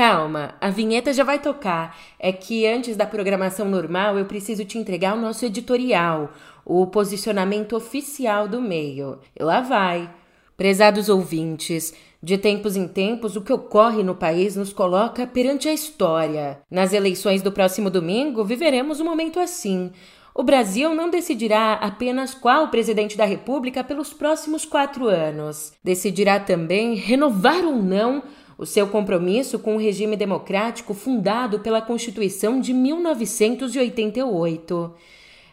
Calma, a vinheta já vai tocar. É que antes da programação normal eu preciso te entregar o nosso editorial, o posicionamento oficial do meio. E lá vai. Prezados ouvintes, de tempos em tempos, o que ocorre no país nos coloca perante a história. Nas eleições do próximo domingo, viveremos um momento assim. O Brasil não decidirá apenas qual presidente da República pelos próximos quatro anos. Decidirá também renovar ou não o seu compromisso com o regime democrático fundado pela Constituição de 1988.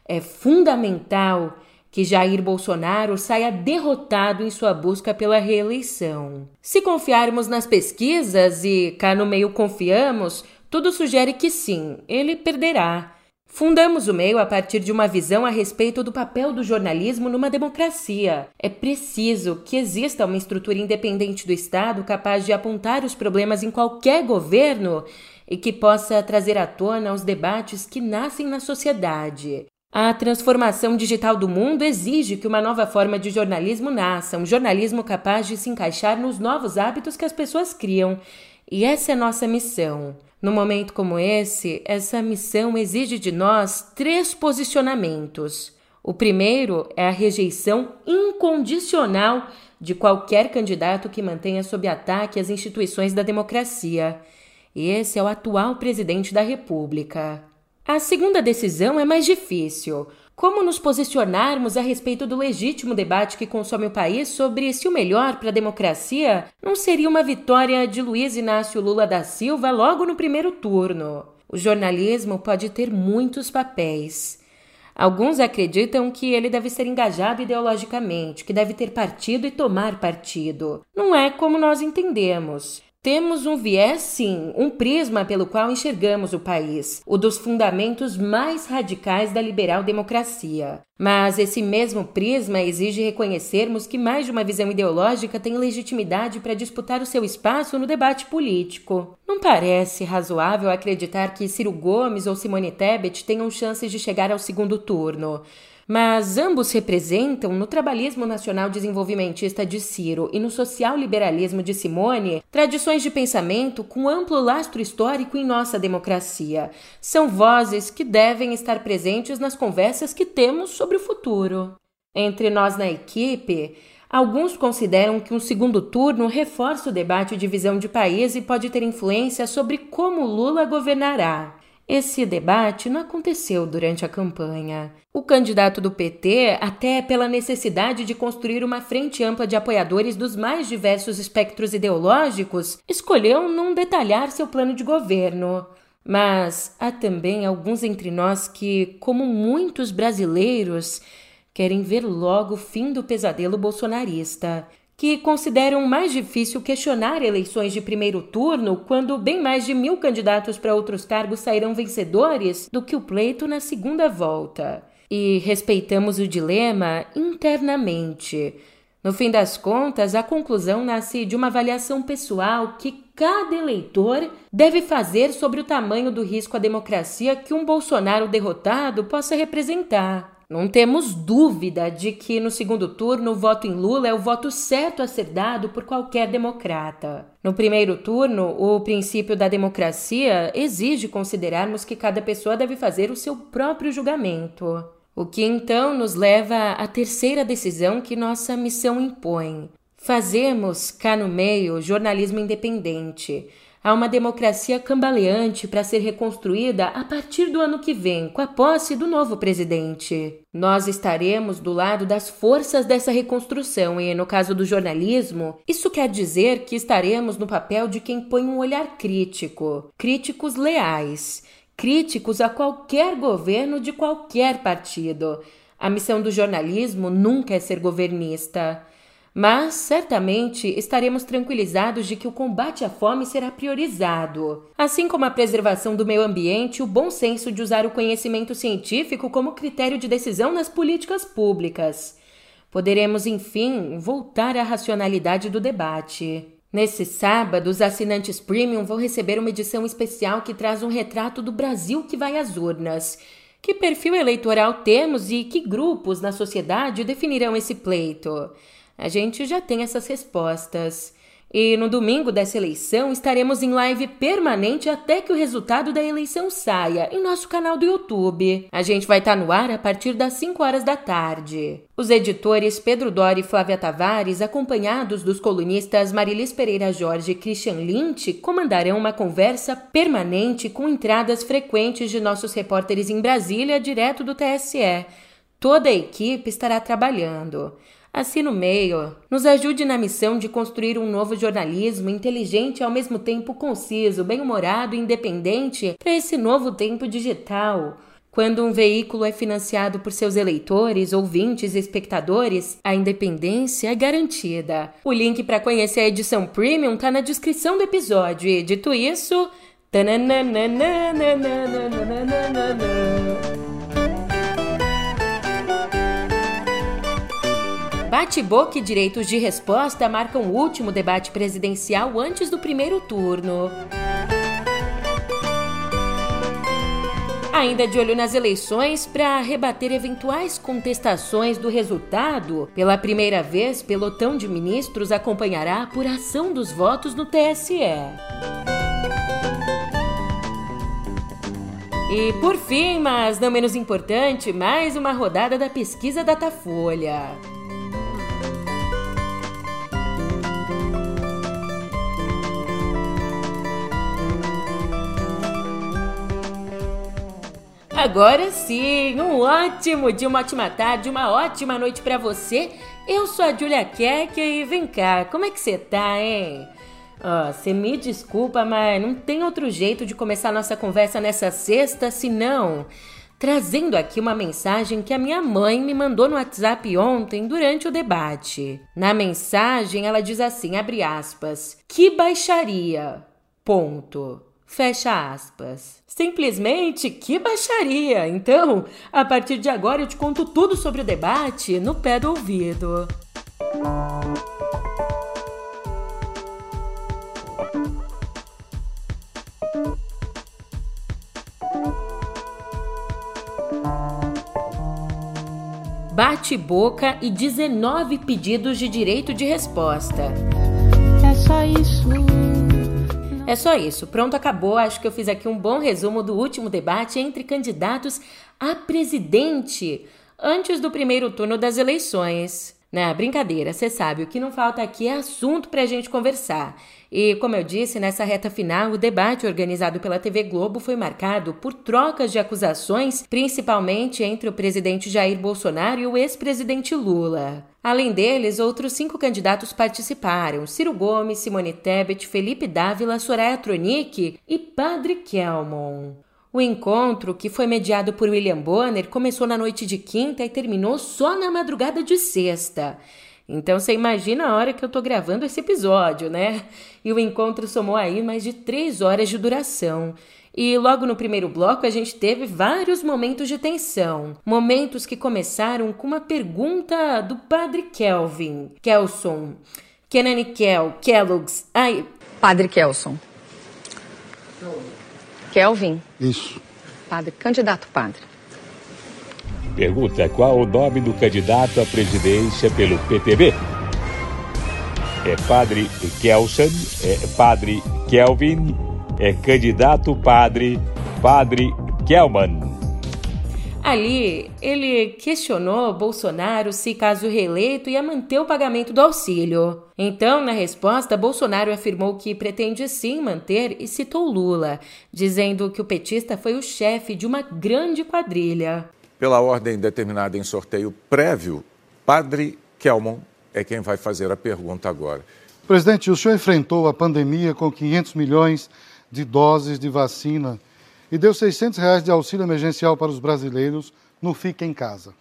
É fundamental que Jair Bolsonaro saia derrotado em sua busca pela reeleição. Se confiarmos nas pesquisas e cá no meio confiamos, tudo sugere que sim, ele perderá. Fundamos o meio a partir de uma visão a respeito do papel do jornalismo numa democracia. É preciso que exista uma estrutura independente do Estado capaz de apontar os problemas em qualquer governo e que possa trazer à tona os debates que nascem na sociedade. A transformação digital do mundo exige que uma nova forma de jornalismo nasça, um jornalismo capaz de se encaixar nos novos hábitos que as pessoas criam. E essa é nossa missão. No momento como esse, essa missão exige de nós três posicionamentos. O primeiro é a rejeição incondicional de qualquer candidato que mantenha sob ataque as instituições da democracia. E esse é o atual presidente da República. A segunda decisão é mais difícil. Como nos posicionarmos a respeito do legítimo debate que consome o país sobre se o melhor para a democracia não seria uma vitória de Luiz Inácio Lula da Silva logo no primeiro turno? O jornalismo pode ter muitos papéis. Alguns acreditam que ele deve ser engajado ideologicamente, que deve ter partido e tomar partido. Não é como nós entendemos. Temos um viés, sim, um prisma pelo qual enxergamos o país, o dos fundamentos mais radicais da liberal democracia. Mas esse mesmo prisma exige reconhecermos que mais de uma visão ideológica tem legitimidade para disputar o seu espaço no debate político. Não parece razoável acreditar que Ciro Gomes ou Simone Tebet tenham chances de chegar ao segundo turno mas ambos representam, no trabalhismo nacional desenvolvimentista de Ciro e no social liberalismo de Simone, tradições de pensamento com amplo lastro histórico em nossa democracia. São vozes que devem estar presentes nas conversas que temos sobre o futuro. Entre nós na equipe, Alguns consideram que um segundo turno reforça o debate de visão de país e pode ter influência sobre como Lula governará. Esse debate não aconteceu durante a campanha. O candidato do PT, até pela necessidade de construir uma frente ampla de apoiadores dos mais diversos espectros ideológicos, escolheu não detalhar seu plano de governo. Mas há também alguns entre nós que, como muitos brasileiros, querem ver logo o fim do pesadelo bolsonarista que consideram mais difícil questionar eleições de primeiro turno quando bem mais de mil candidatos para outros cargos sairão vencedores do que o pleito na segunda volta. E respeitamos o dilema internamente. No fim das contas, a conclusão nasce de uma avaliação pessoal que cada eleitor deve fazer sobre o tamanho do risco à democracia que um Bolsonaro derrotado possa representar. Não temos dúvida de que no segundo turno o voto em Lula é o voto certo a ser dado por qualquer democrata. No primeiro turno, o princípio da democracia exige considerarmos que cada pessoa deve fazer o seu próprio julgamento. O que então nos leva à terceira decisão que nossa missão impõe. Fazemos, cá no meio, jornalismo independente Há uma democracia cambaleante para ser reconstruída a partir do ano que vem, com a posse do novo presidente. Nós estaremos do lado das forças dessa reconstrução e, no caso do jornalismo, isso quer dizer que estaremos no papel de quem põe um olhar crítico, críticos leais, críticos a qualquer governo de qualquer partido. A missão do jornalismo nunca é ser governista. Mas certamente estaremos tranquilizados de que o combate à fome será priorizado, assim como a preservação do meio ambiente e o bom senso de usar o conhecimento científico como critério de decisão nas políticas públicas. Poderemos, enfim, voltar à racionalidade do debate. Nesse sábado, os assinantes premium vão receber uma edição especial que traz um retrato do Brasil que vai às urnas. Que perfil eleitoral temos e que grupos na sociedade definirão esse pleito? A gente já tem essas respostas. E no domingo dessa eleição estaremos em live permanente até que o resultado da eleição saia em nosso canal do YouTube. A gente vai estar tá no ar a partir das 5 horas da tarde. Os editores Pedro Dori e Flávia Tavares, acompanhados dos colunistas Marilis Pereira Jorge e Christian Lynch, comandarão uma conversa permanente com entradas frequentes de nossos repórteres em Brasília, direto do TSE. Toda a equipe estará trabalhando. Assim no meio, nos ajude na missão de construir um novo jornalismo inteligente e ao mesmo tempo conciso, bem-humorado e independente para esse novo tempo digital. Quando um veículo é financiado por seus eleitores, ouvintes e espectadores, a independência é garantida. O link para conhecer a edição premium está na descrição do episódio. E dito isso. Bate-boca e direitos de resposta marcam o último debate presidencial antes do primeiro turno. Ainda de olho nas eleições, para rebater eventuais contestações do resultado, pela primeira vez, pelotão de ministros acompanhará a apuração dos votos no TSE. E por fim, mas não menos importante, mais uma rodada da pesquisa Datafolha. Agora sim, um ótimo dia, uma ótima tarde, uma ótima noite para você. Eu sou a Julia Keck e vem cá, como é que você tá, hein? Você oh, me desculpa, mas não tem outro jeito de começar nossa conversa nessa sexta, senão trazendo aqui uma mensagem que a minha mãe me mandou no WhatsApp ontem durante o debate. Na mensagem ela diz assim, abre aspas, que baixaria, ponto. Fecha aspas. Simplesmente que baixaria! Então, a partir de agora eu te conto tudo sobre o debate no pé do ouvido. Bate-boca e 19 pedidos de direito de resposta. É só isso. É só isso. Pronto, acabou. Acho que eu fiz aqui um bom resumo do último debate entre candidatos a presidente antes do primeiro turno das eleições. Na brincadeira, você sabe, o que não falta aqui é assunto para a gente conversar. E, como eu disse, nessa reta final, o debate organizado pela TV Globo foi marcado por trocas de acusações, principalmente entre o presidente Jair Bolsonaro e o ex-presidente Lula. Além deles, outros cinco candidatos participaram: Ciro Gomes, Simone Tebet, Felipe Dávila, Soraya Tronic e Padre Kelmon. O encontro, que foi mediado por William Bonner, começou na noite de quinta e terminou só na madrugada de sexta. Então você imagina a hora que eu tô gravando esse episódio, né? E o encontro somou aí mais de três horas de duração. E logo no primeiro bloco a gente teve vários momentos de tensão. Momentos que começaram com uma pergunta do padre Kelvin. Kelson. Kenan Kel, Kellogg's. Ai. Padre Kelson. Kelvin? Isso. Padre, candidato padre. Pergunta: qual o nome do candidato à presidência pelo PTB? É Padre Kelson, é Padre Kelvin, é candidato Padre, Padre Kelman. Ali, ele questionou Bolsonaro se, caso reeleito, ia manter o pagamento do auxílio. Então, na resposta, Bolsonaro afirmou que pretende sim manter e citou Lula, dizendo que o petista foi o chefe de uma grande quadrilha. Pela ordem determinada em sorteio prévio, Padre Kelmon é quem vai fazer a pergunta agora. Presidente, o senhor enfrentou a pandemia com 500 milhões de doses de vacina e deu 600 reais de auxílio emergencial para os brasileiros no Fica em Casa.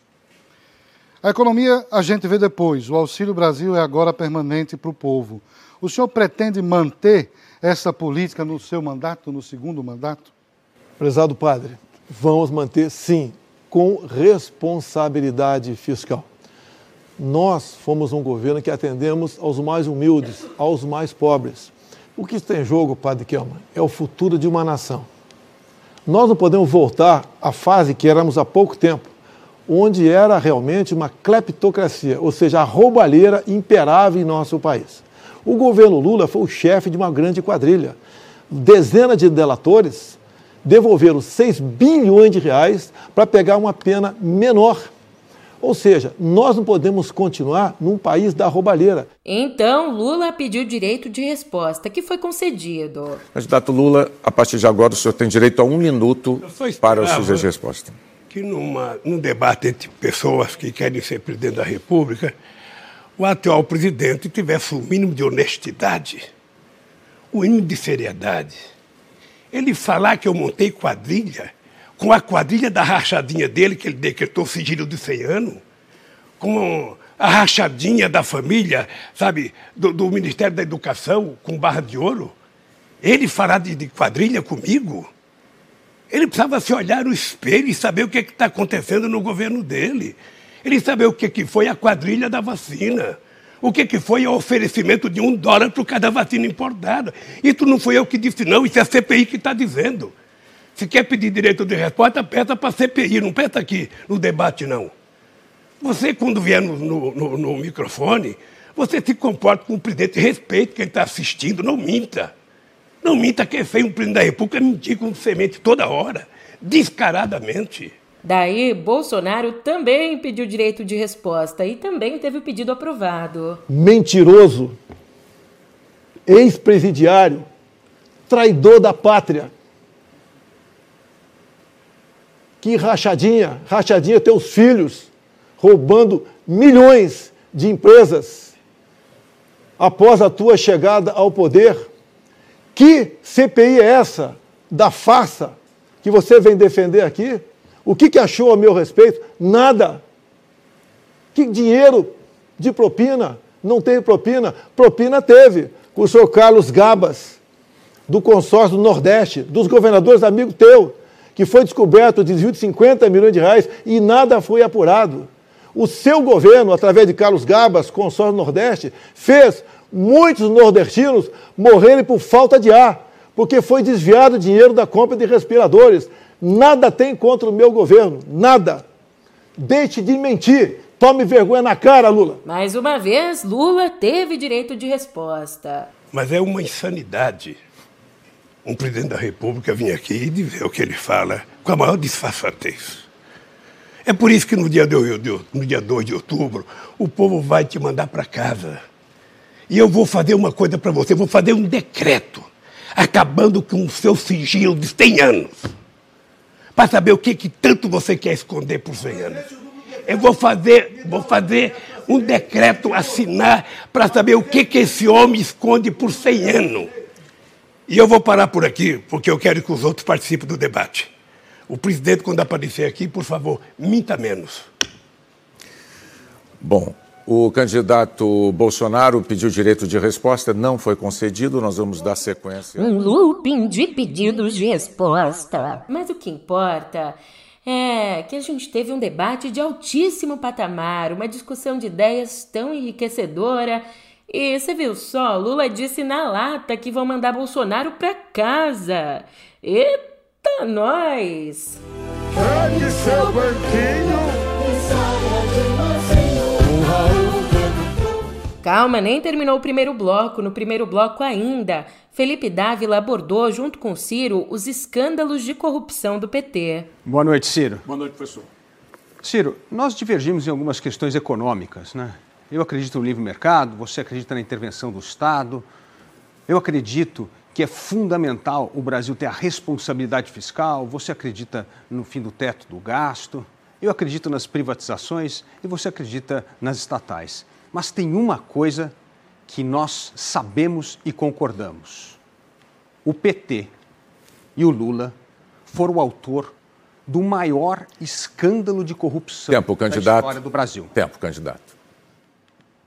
A economia a gente vê depois. O Auxílio Brasil é agora permanente para o povo. O senhor pretende manter essa política no seu mandato, no segundo mandato? Prezado padre, vamos manter sim, com responsabilidade fiscal. Nós fomos um governo que atendemos aos mais humildes, aos mais pobres. O que está em jogo, padre Kelman, é o futuro de uma nação. Nós não podemos voltar à fase que éramos há pouco tempo, onde era realmente uma cleptocracia, ou seja, a roubalheira imperava em nosso país. O governo Lula foi o chefe de uma grande quadrilha. Dezenas de delatores devolveram 6 bilhões de reais para pegar uma pena menor. Ou seja, nós não podemos continuar num país da roubalheira. Então, Lula pediu direito de resposta, que foi concedido. Candidato Lula, a partir de agora o senhor tem direito a um minuto para a sua resposta. Que numa, num debate entre pessoas que querem ser presidente da República, o atual presidente tivesse o mínimo de honestidade, o mínimo de seriedade. Ele falar que eu montei quadrilha, com a quadrilha da rachadinha dele, que ele decretou sigilo de 100 anos, com a rachadinha da família, sabe, do, do Ministério da Educação, com barra de ouro. Ele falar de, de quadrilha comigo? Ele precisava se olhar no espelho e saber o que é está acontecendo no governo dele. Ele saber o que, que foi a quadrilha da vacina. O que, que foi o oferecimento de um dólar por cada vacina importada. Isso não foi eu que disse, não, isso é a CPI que está dizendo. Se quer pedir direito de resposta, peça para a CPI, não peça aqui no debate, não. Você, quando vier no, no, no, no microfone, você se comporta com o presidente, respeite quem está assistindo, não minta. Não minta que é feio um presidente da República mentir com semente toda hora, descaradamente. Daí, Bolsonaro também pediu direito de resposta e também teve o pedido aprovado. Mentiroso, ex-presidiário, traidor da pátria. Que rachadinha, rachadinha teus filhos, roubando milhões de empresas após a tua chegada ao poder. Que CPI é essa da farsa que você vem defender aqui? O que, que achou a meu respeito? Nada. Que dinheiro de propina? Não teve propina? Propina teve, com o senhor Carlos Gabas, do consórcio do Nordeste, dos governadores amigos teu que foi descoberto o desvio de 50 milhões de reais e nada foi apurado. O seu governo, através de Carlos Gabas, consórcio Nordeste, fez muitos nordestinos morrerem por falta de ar, porque foi desviado dinheiro da compra de respiradores. Nada tem contra o meu governo, nada. Deixe de mentir. Tome vergonha na cara, Lula. Mais uma vez, Lula teve direito de resposta. Mas é uma insanidade um presidente da República vir aqui e dizer o que ele fala com a maior disfarçatez. É por isso que no dia, de, no dia 2 de outubro o povo vai te mandar para casa. E eu vou fazer uma coisa para você, vou fazer um decreto acabando com o seu sigilo de 100 anos. Para saber o que, que tanto você quer esconder por 100 anos. Eu vou fazer, vou fazer um decreto assinar para saber o que, que esse homem esconde por 100 anos. E eu vou parar por aqui, porque eu quero que os outros participem do debate. O presidente, quando aparecer aqui, por favor, minta menos. Bom, o candidato Bolsonaro pediu direito de resposta, não foi concedido, nós vamos dar sequência. Um looping de pedidos de resposta. Mas o que importa é que a gente teve um debate de altíssimo patamar, uma discussão de ideias tão enriquecedora e você viu só, Lula disse na lata que vão mandar Bolsonaro pra casa. Eita, nós! Pegue seu banquinho Calma, nem terminou o primeiro bloco. No primeiro bloco ainda, Felipe Dávila abordou, junto com Ciro, os escândalos de corrupção do PT. Boa noite, Ciro. Boa noite, professor. Ciro, nós divergimos em algumas questões econômicas, né? Eu acredito no livre mercado, você acredita na intervenção do Estado. Eu acredito que é fundamental o Brasil ter a responsabilidade fiscal, você acredita no fim do teto do gasto. Eu acredito nas privatizações e você acredita nas estatais. Mas tem uma coisa que nós sabemos e concordamos: o PT e o Lula foram o autor do maior escândalo de corrupção Tempo, da história do Brasil. Tempo, candidato.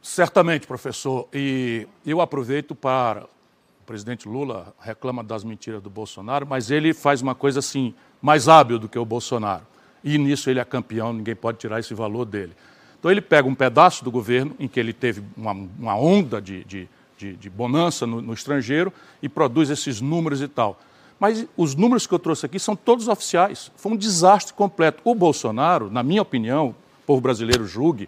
Certamente, professor. E eu aproveito para. O presidente Lula reclama das mentiras do Bolsonaro, mas ele faz uma coisa assim, mais hábil do que o Bolsonaro. E nisso ele é campeão, ninguém pode tirar esse valor dele. Então ele pega um pedaço do governo em que ele teve uma, uma onda de, de, de, de bonança no, no estrangeiro e produz esses números e tal. Mas os números que eu trouxe aqui são todos oficiais. Foi um desastre completo. O Bolsonaro, na minha opinião, o povo brasileiro julgue,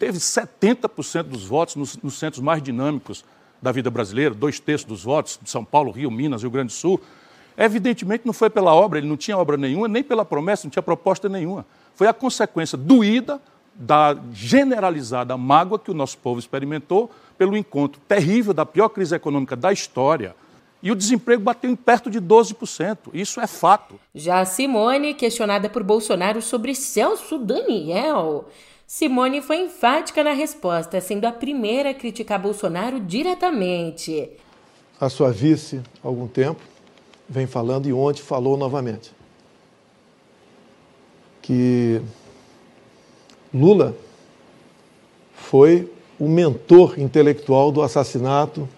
teve 70% dos votos nos, nos, centros mais dinâmicos da vida brasileira, dois terços dos votos, de São Paulo, Rio, Minas, Rio Grande do Sul, evidentemente não foi pela obra, ele não tinha obra nenhuma, nem pela promessa, não tinha proposta nenhuma. Foi a consequência doída da generalizada mágoa que o nosso povo experimentou pelo encontro terrível da pior crise econômica da história. E o desemprego bateu em perto de 12%. Isso é fato. Já Simone, questionada por Bolsonaro sobre Celso Daniel, Simone foi enfática na resposta, sendo a primeira a criticar Bolsonaro diretamente. A sua vice, há algum tempo, vem falando e ontem falou novamente que Lula foi o mentor intelectual do assassinato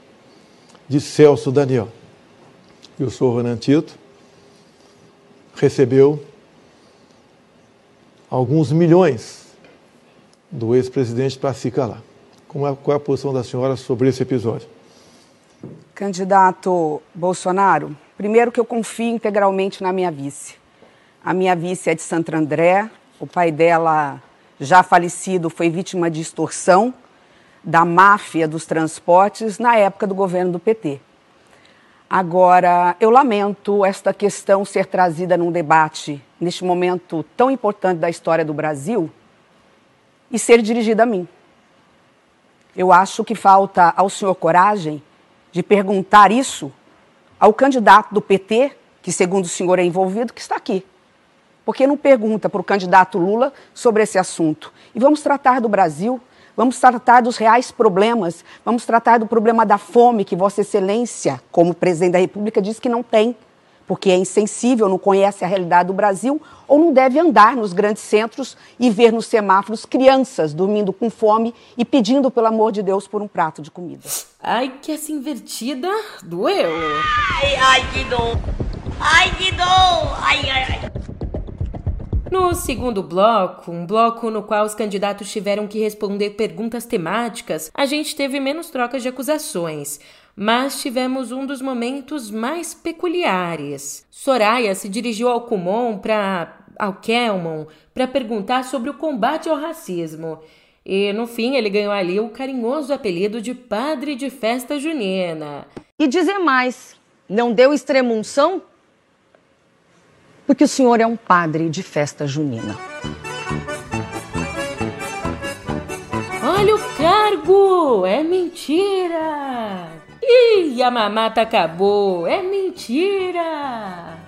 de Celso Daniel. E o senhor Renan Tito recebeu alguns milhões do ex-presidente para se calar. Qual é, qual é a posição da senhora sobre esse episódio? Candidato Bolsonaro, primeiro que eu confio integralmente na minha vice. A minha vice é de Santo André, o pai dela, já falecido, foi vítima de extorsão da máfia dos transportes na época do governo do PT. Agora, eu lamento esta questão ser trazida num debate neste momento tão importante da história do Brasil, e ser dirigida a mim. Eu acho que falta ao senhor coragem de perguntar isso ao candidato do PT, que segundo o senhor é envolvido, que está aqui. Porque não pergunta para o candidato Lula sobre esse assunto. E vamos tratar do Brasil, vamos tratar dos reais problemas, vamos tratar do problema da fome, que Vossa Excelência, como presidente da República, diz que não tem porque é insensível, não conhece a realidade do Brasil, ou não deve andar nos grandes centros e ver nos semáforos crianças dormindo com fome e pedindo, pelo amor de Deus, por um prato de comida. Ai, que essa invertida doeu. Ai, ai, que dor. Ai, que dor. Ai, ai, ai. No segundo bloco, um bloco no qual os candidatos tiveram que responder perguntas temáticas, a gente teve menos trocas de acusações mas tivemos um dos momentos mais peculiares. Soraya se dirigiu ao Kumon para ao Kelmon para perguntar sobre o combate ao racismo. E no fim ele ganhou ali o carinhoso apelido de padre de festa junina. E dizer mais, não deu extremunção? Porque o senhor é um padre de festa junina. Olha o cargo! É mentira! Ih, a mamata acabou! É mentira!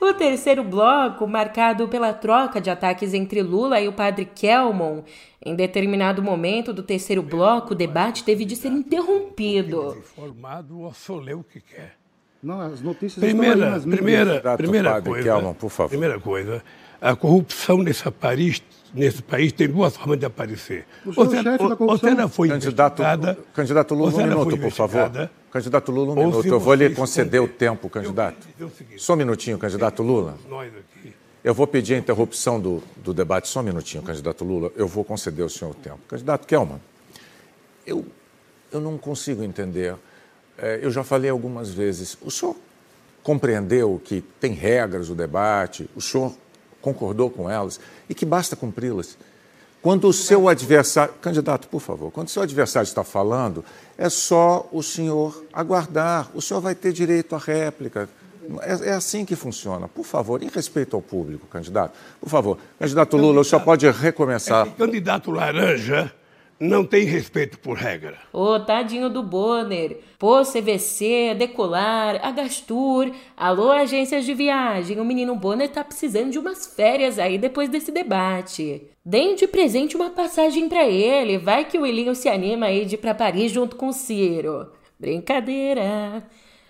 O terceiro bloco, marcado pela troca de ataques entre Lula e o padre Kelmon, em determinado momento do terceiro bloco, o debate teve de ser interrompido. Informado, ou só lê o que quer. Não, as notícias primeira, estão aí nas primeira, primeira padre coisa, Kelman, por favor. Primeira coisa, a corrupção nesse país, nesse país tem duas formas de aparecer. O senhor o chefe da corrupção. Você não foi Candidato, investigada. candidato Lula, um minuto, por favor. Candidato Lula, um ou minuto. Eu vou lhe conceder o tempo, candidato. Seguinte. Só um minutinho, candidato Lula. Nós aqui. Eu vou pedir a interrupção do, do debate, só um minutinho, candidato Lula. Eu vou conceder ao senhor o tempo. Candidato Kelman, eu, eu não consigo entender. É, eu já falei algumas vezes. O senhor compreendeu que tem regras o debate, o senhor concordou com elas e que basta cumpri-las. Quando o seu adversário. Candidato, por favor, quando o seu adversário está falando, é só o senhor aguardar. O senhor vai ter direito à réplica. É, é assim que funciona. Por favor, em respeito ao público, candidato. Por favor, candidato Lula, o senhor pode recomeçar. Candidato laranja não tem respeito por regra. Ô, tadinho do Bonner. Pô, CVC, Decolar, Agastur. Alô, agências de viagem. O menino Bonner tá precisando de umas férias aí depois desse debate. Deem de presente uma passagem para ele. Vai que o Willinho se anima aí de ir pra Paris junto com o Ciro. Brincadeira.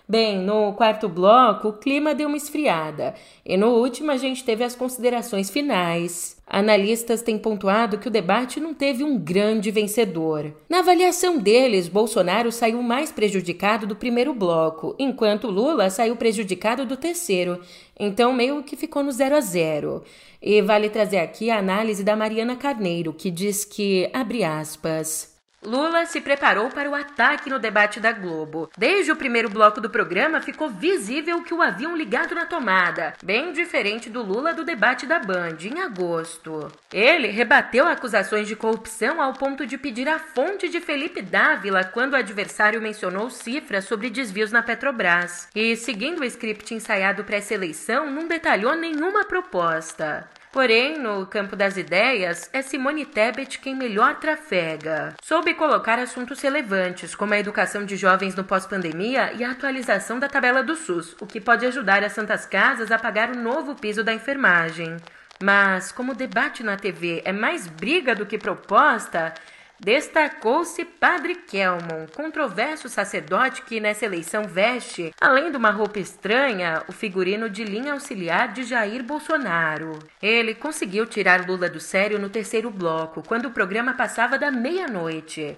Bem, no quarto bloco, o clima deu uma esfriada. E no último, a gente teve as considerações finais. Analistas têm pontuado que o debate não teve um grande vencedor. Na avaliação deles, Bolsonaro saiu mais prejudicado do primeiro bloco, enquanto Lula saiu prejudicado do terceiro. Então, meio que ficou no 0 a 0. E vale trazer aqui a análise da Mariana Carneiro, que diz que, abre aspas, Lula se preparou para o ataque no debate da Globo. Desde o primeiro bloco do programa ficou visível que o haviam ligado na tomada, bem diferente do Lula do debate da Band, em agosto. Ele rebateu acusações de corrupção ao ponto de pedir a fonte de Felipe Dávila quando o adversário mencionou cifras sobre desvios na Petrobras. E, seguindo o script ensaiado para essa eleição, não detalhou nenhuma proposta. Porém, no campo das ideias, é Simone Tebet quem melhor trafega. Soube colocar assuntos relevantes, como a educação de jovens no pós-pandemia e a atualização da tabela do SUS, o que pode ajudar as santas casas a pagar o novo piso da enfermagem. Mas, como o debate na TV é mais briga do que proposta, Destacou-se Padre Kelmon, controverso sacerdote que nessa eleição veste, além de uma roupa estranha, o figurino de linha auxiliar de Jair Bolsonaro. Ele conseguiu tirar Lula do sério no terceiro bloco, quando o programa passava da meia-noite.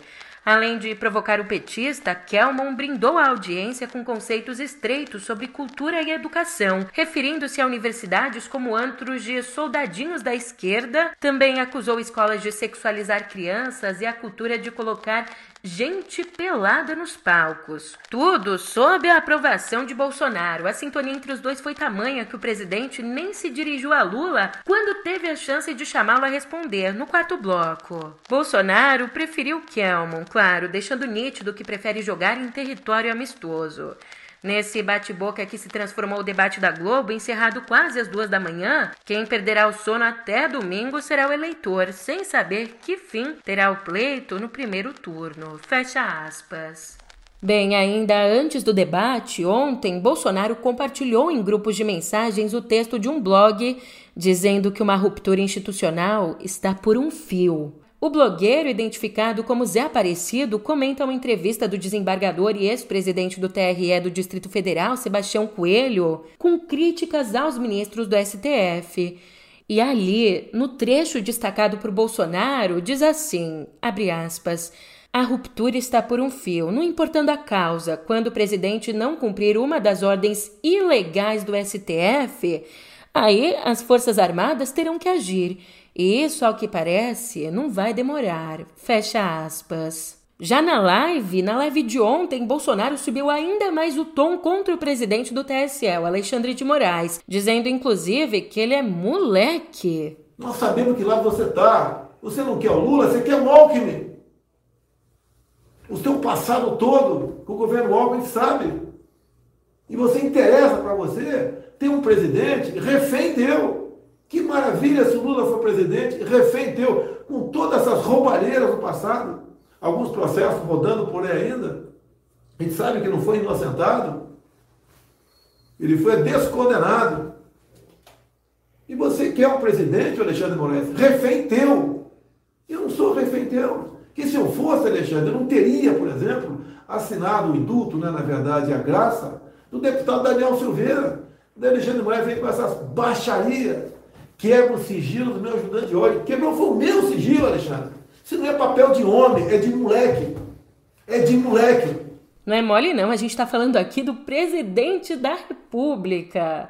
Além de provocar o petista, Kelman brindou a audiência com conceitos estreitos sobre cultura e educação, referindo-se a universidades como antros de soldadinhos da esquerda. Também acusou escolas de sexualizar crianças e a cultura de colocar gente pelada nos palcos. Tudo sob a aprovação de Bolsonaro. A sintonia entre os dois foi tamanha que o presidente nem se dirigiu a Lula quando teve a chance de chamá-lo a responder no quarto bloco. Bolsonaro preferiu Kelmon, claro, deixando nítido que prefere jogar em território amistoso. Nesse bate-boca que se transformou o debate da Globo, encerrado quase às duas da manhã, quem perderá o sono até domingo será o eleitor, sem saber que fim terá o pleito no primeiro turno. Fecha aspas. Bem, ainda antes do debate, ontem, Bolsonaro compartilhou em grupos de mensagens o texto de um blog dizendo que uma ruptura institucional está por um fio. O blogueiro, identificado como Zé Aparecido, comenta uma entrevista do desembargador e ex-presidente do TRE do Distrito Federal, Sebastião Coelho, com críticas aos ministros do STF. E ali, no trecho destacado por Bolsonaro, diz assim: abre aspas. A ruptura está por um fio, não importando a causa. Quando o presidente não cumprir uma das ordens ilegais do STF, aí as Forças Armadas terão que agir. Isso, ao que parece, não vai demorar. Fecha aspas. Já na live, na live de ontem, Bolsonaro subiu ainda mais o tom contra o presidente do TSE, Alexandre de Moraes, dizendo inclusive que ele é moleque. Nós sabemos que lá você tá. Você não quer o Lula, você quer o Alckmin. O seu passado todo o governo Alckmin sabe. E você interessa para você ter um presidente refém. Que maravilha se o Lula for presidente, refém teu, com todas essas roubalheiras do passado, alguns processos rodando por aí ainda. A gente sabe que não foi inocentado, ele foi descondenado. E você quer um presidente, Alexandre Moraes, refém teu. Eu não sou refém teu. Que se eu fosse, Alexandre, eu não teria, por exemplo, assinado o indulto, né, na verdade, a graça, do deputado Daniel Silveira. O Alexandre Moraes vem com essas baixarias quebra o sigilo do meu ajudante de. Quebrou foi o meu sigilo, Alexandre. Isso não é papel de homem, é de moleque. É de moleque. Não é mole, não. A gente está falando aqui do presidente da República.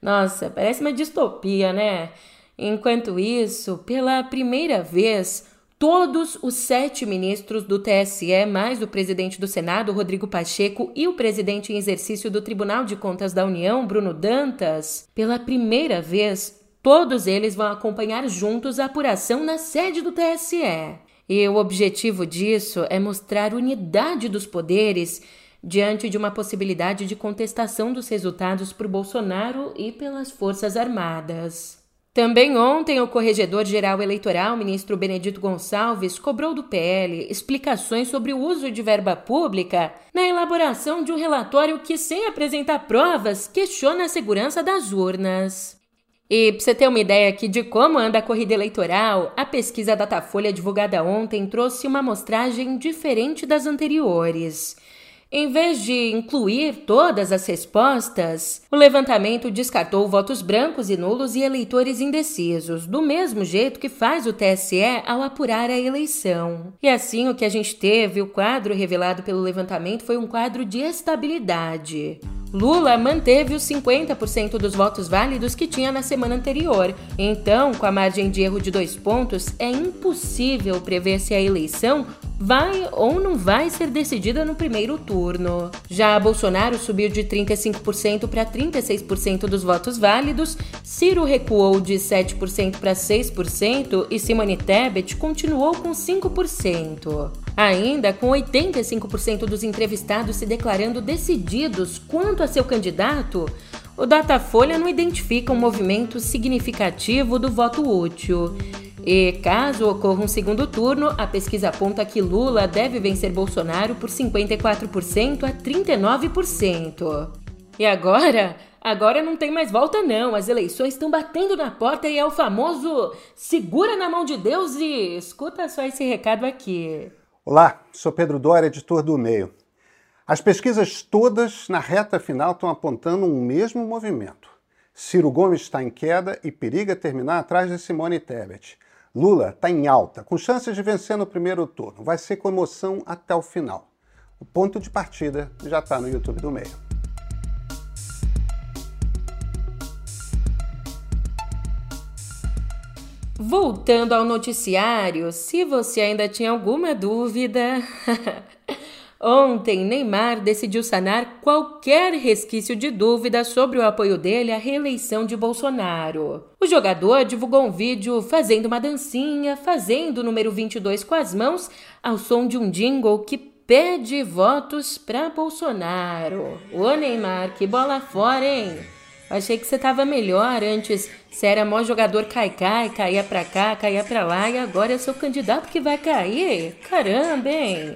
Nossa, parece uma distopia, né? Enquanto isso, pela primeira vez, todos os sete ministros do TSE, mais o presidente do Senado, Rodrigo Pacheco, e o presidente em exercício do Tribunal de Contas da União, Bruno Dantas, pela primeira vez, Todos eles vão acompanhar juntos a apuração na sede do TSE. E o objetivo disso é mostrar unidade dos poderes diante de uma possibilidade de contestação dos resultados por Bolsonaro e pelas Forças Armadas. Também ontem, o Corregedor-Geral Eleitoral, ministro Benedito Gonçalves, cobrou do PL explicações sobre o uso de verba pública na elaboração de um relatório que, sem apresentar provas, questiona a segurança das urnas. E para você ter uma ideia aqui de como anda a corrida eleitoral, a pesquisa Datafolha divulgada ontem trouxe uma amostragem diferente das anteriores. Em vez de incluir todas as respostas, o levantamento descartou votos brancos e nulos e eleitores indecisos, do mesmo jeito que faz o TSE ao apurar a eleição. E assim o que a gente teve, o quadro revelado pelo levantamento foi um quadro de estabilidade. Lula manteve os 50% dos votos válidos que tinha na semana anterior. Então, com a margem de erro de dois pontos, é impossível prever se a eleição vai ou não vai ser decidida no primeiro turno. Já Bolsonaro subiu de 35% para 36% dos votos válidos, Ciro recuou de 7% para 6% e Simone Tebet continuou com 5%. Ainda com 85% dos entrevistados se declarando decididos quanto a seu candidato, o Datafolha não identifica um movimento significativo do voto útil. E caso ocorra um segundo turno, a pesquisa aponta que Lula deve vencer Bolsonaro por 54% a 39%. E agora? Agora não tem mais volta não. As eleições estão batendo na porta e é o famoso segura na mão de Deus e escuta só esse recado aqui. Olá, sou Pedro Dória, editor do Meio. As pesquisas todas na reta final estão apontando um mesmo movimento. Ciro Gomes está em queda e periga terminar atrás de Simone Tebet. Lula está em alta, com chances de vencer no primeiro turno. Vai ser com emoção até o final. O ponto de partida já está no YouTube do meio. Voltando ao noticiário, se você ainda tinha alguma dúvida. Ontem, Neymar decidiu sanar qualquer resquício de dúvida sobre o apoio dele à reeleição de Bolsonaro. O jogador divulgou um vídeo fazendo uma dancinha, fazendo o número 22 com as mãos, ao som de um jingle que pede votos para Bolsonaro. Ô Neymar, que bola fora, hein? Achei que você tava melhor antes. Você era mó jogador cai-cai, caía pra cá, caía pra lá, e agora é seu candidato que vai cair? Caramba, hein?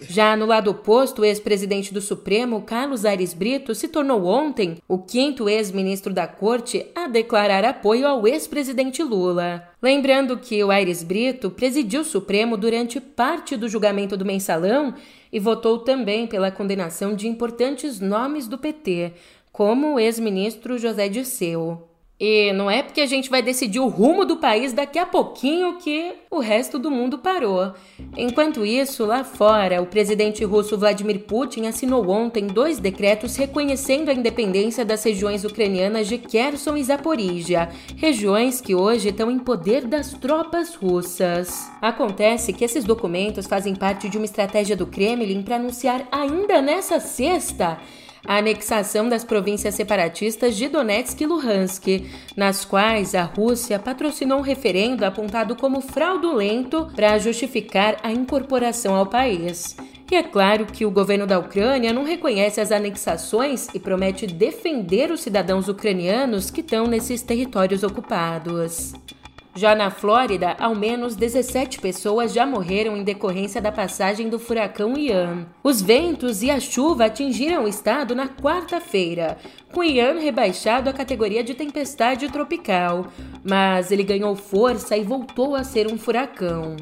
Já no lado oposto, o ex-presidente do Supremo, Carlos Aires Brito, se tornou ontem o quinto ex-ministro da Corte a declarar apoio ao ex-presidente Lula. Lembrando que o Aires Brito presidiu o Supremo durante parte do julgamento do mensalão e votou também pela condenação de importantes nomes do PT, como o ex-ministro José Dirceu. E não é porque a gente vai decidir o rumo do país daqui a pouquinho que o resto do mundo parou. Enquanto isso, lá fora, o presidente russo Vladimir Putin assinou ontem dois decretos reconhecendo a independência das regiões ucranianas de Kherson e Zaporizhia, regiões que hoje estão em poder das tropas russas. Acontece que esses documentos fazem parte de uma estratégia do Kremlin para anunciar ainda nessa sexta a anexação das províncias separatistas de Donetsk e Luhansk, nas quais a Rússia patrocinou um referendo apontado como fraudulento para justificar a incorporação ao país. E é claro que o governo da Ucrânia não reconhece as anexações e promete defender os cidadãos ucranianos que estão nesses territórios ocupados. Já na Flórida, ao menos 17 pessoas já morreram em decorrência da passagem do furacão Ian. Os ventos e a chuva atingiram o estado na quarta-feira, com Ian rebaixado à categoria de tempestade tropical, mas ele ganhou força e voltou a ser um furacão.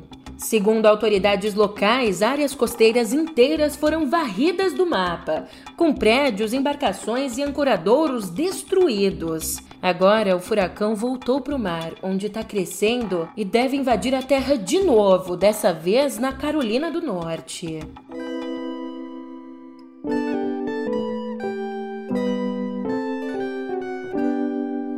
Segundo autoridades locais, áreas costeiras inteiras foram varridas do mapa, com prédios, embarcações e ancoradouros destruídos. Agora, o furacão voltou para o mar, onde está crescendo e deve invadir a terra de novo, dessa vez na Carolina do Norte.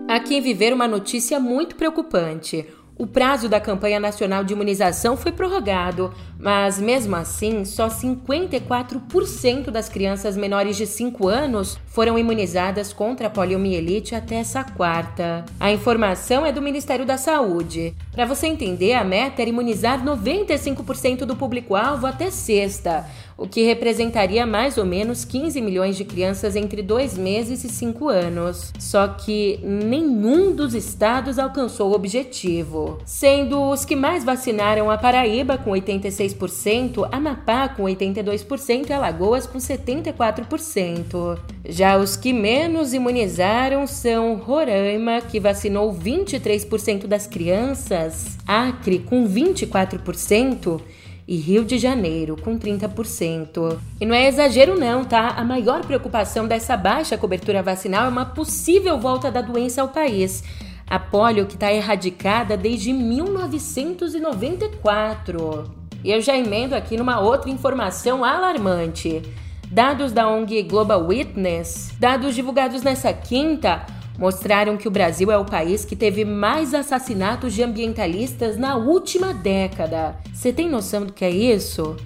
Aqui Viver, uma notícia muito preocupante. O prazo da campanha nacional de imunização foi prorrogado, mas mesmo assim, só 54% das crianças menores de 5 anos foram imunizadas contra a poliomielite até essa quarta. A informação é do Ministério da Saúde. Para você entender, a meta era imunizar 95% do público-alvo até sexta o que representaria mais ou menos 15 milhões de crianças entre dois meses e cinco anos. Só que nenhum dos estados alcançou o objetivo, sendo os que mais vacinaram a Paraíba com 86%, Amapá com 82% e Alagoas com 74%. Já os que menos imunizaram são Roraima, que vacinou 23% das crianças, Acre com 24%, e Rio de Janeiro, com 30%. E não é exagero, não, tá? A maior preocupação dessa baixa cobertura vacinal é uma possível volta da doença ao país. A polio que está erradicada desde 1994. E eu já emendo aqui numa outra informação alarmante. Dados da ONG Global Witness, dados divulgados nessa quinta, mostraram que o Brasil é o país que teve mais assassinatos de ambientalistas na última década. Você tem noção do que é isso?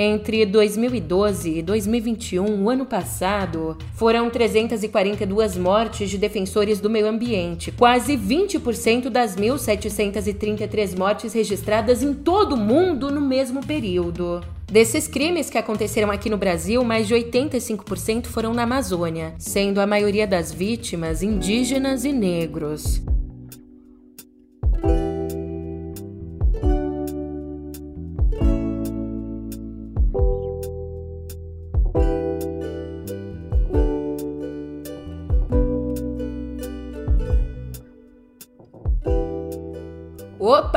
Entre 2012 e 2021, o ano passado, foram 342 mortes de defensores do meio ambiente, quase 20% das 1.733 mortes registradas em todo o mundo no mesmo período. Desses crimes que aconteceram aqui no Brasil, mais de 85% foram na Amazônia, sendo a maioria das vítimas indígenas e negros.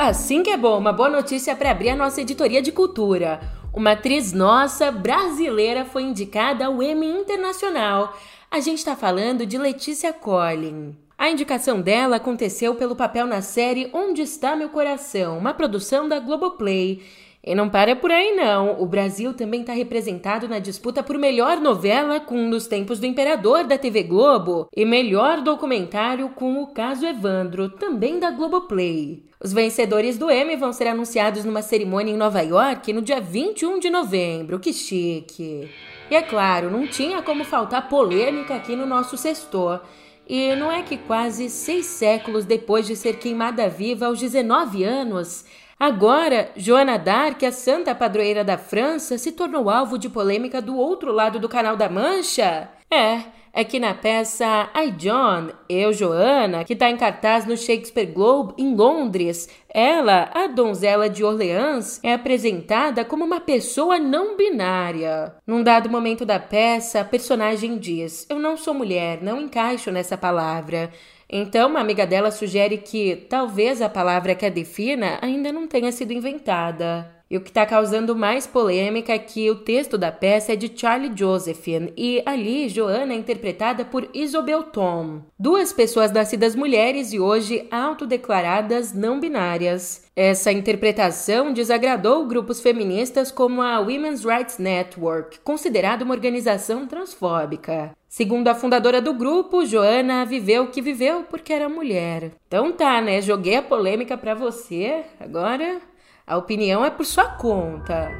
Assim que é bom! Uma boa notícia para abrir a nossa editoria de cultura. Uma atriz nossa brasileira foi indicada ao Emmy Internacional. A gente está falando de Letícia Collin. A indicação dela aconteceu pelo papel na série Onde Está Meu Coração, uma produção da Globoplay. E não para por aí não. O Brasil também está representado na disputa por melhor novela com Nos Tempos do Imperador da TV Globo e melhor documentário com O Caso Evandro, também da Globoplay. Os vencedores do Emmy vão ser anunciados numa cerimônia em Nova York no dia 21 de novembro. Que chique! E é claro, não tinha como faltar polêmica aqui no nosso sextor. E não é que quase seis séculos depois de ser queimada viva aos 19 anos, Agora, Joana d'Arc, a santa padroeira da França, se tornou alvo de polêmica do outro lado do Canal da Mancha? É, é que na peça I John, Eu Joana, que está em cartaz no Shakespeare Globe em Londres, ela, a donzela de Orleans, é apresentada como uma pessoa não binária. Num dado momento da peça, a personagem diz: Eu não sou mulher, não encaixo nessa palavra. Então, uma amiga dela sugere que talvez a palavra que a defina ainda não tenha sido inventada. E o que está causando mais polêmica é que o texto da peça é de Charlie Josephine e ali Joana é interpretada por Isobel Tom, duas pessoas nascidas mulheres e hoje autodeclaradas não binárias. Essa interpretação desagradou grupos feministas como a Women's Rights Network, considerada uma organização transfóbica. Segundo a fundadora do grupo, Joana viveu o que viveu porque era mulher. Então tá, né? Joguei a polêmica para você. Agora a opinião é por sua conta.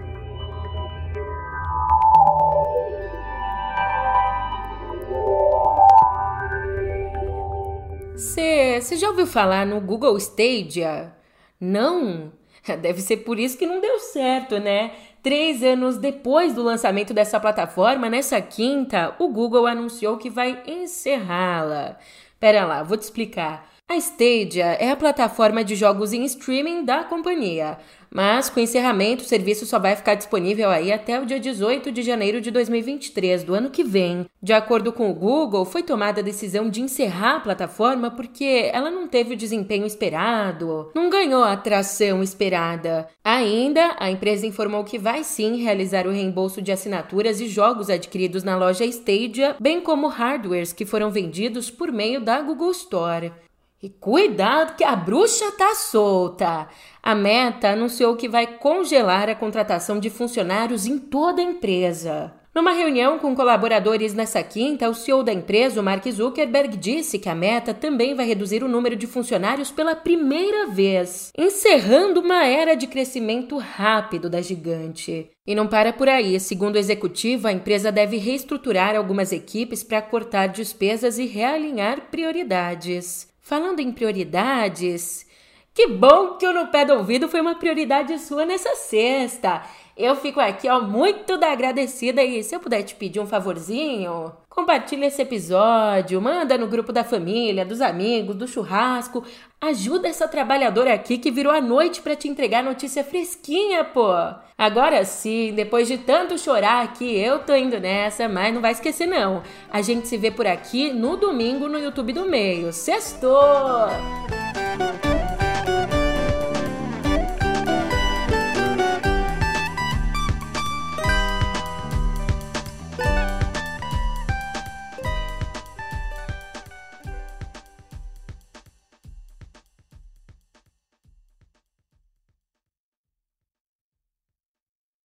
Você já ouviu falar no Google Stadia? Não? Deve ser por isso que não deu certo, né? Três anos depois do lançamento dessa plataforma, nessa quinta, o Google anunciou que vai encerrá-la. Pera lá, vou te explicar. A Stadia é a plataforma de jogos em streaming da companhia, mas com o encerramento o serviço só vai ficar disponível aí até o dia 18 de janeiro de 2023 do ano que vem. De acordo com o Google, foi tomada a decisão de encerrar a plataforma porque ela não teve o desempenho esperado, não ganhou a atração esperada. Ainda, a empresa informou que vai sim realizar o reembolso de assinaturas e jogos adquiridos na loja Stadia, bem como hardwares que foram vendidos por meio da Google Store. E cuidado que a bruxa tá solta. A Meta anunciou que vai congelar a contratação de funcionários em toda a empresa. Numa reunião com colaboradores nessa quinta, o CEO da empresa, Mark Zuckerberg, disse que a Meta também vai reduzir o número de funcionários pela primeira vez, encerrando uma era de crescimento rápido da gigante. E não para por aí, segundo o executivo, a empresa deve reestruturar algumas equipes para cortar despesas e realinhar prioridades. Falando em prioridades, que bom que o No Pé do Ouvido foi uma prioridade sua nessa sexta. Eu fico aqui, ó, muito da agradecida e se eu puder te pedir um favorzinho, compartilha esse episódio, manda no grupo da família, dos amigos, do churrasco. Ajuda essa trabalhadora aqui que virou a noite para te entregar notícia fresquinha, pô. Agora sim, depois de tanto chorar aqui, eu tô indo nessa, mas não vai esquecer não. A gente se vê por aqui no domingo no YouTube do Meio. Sextou!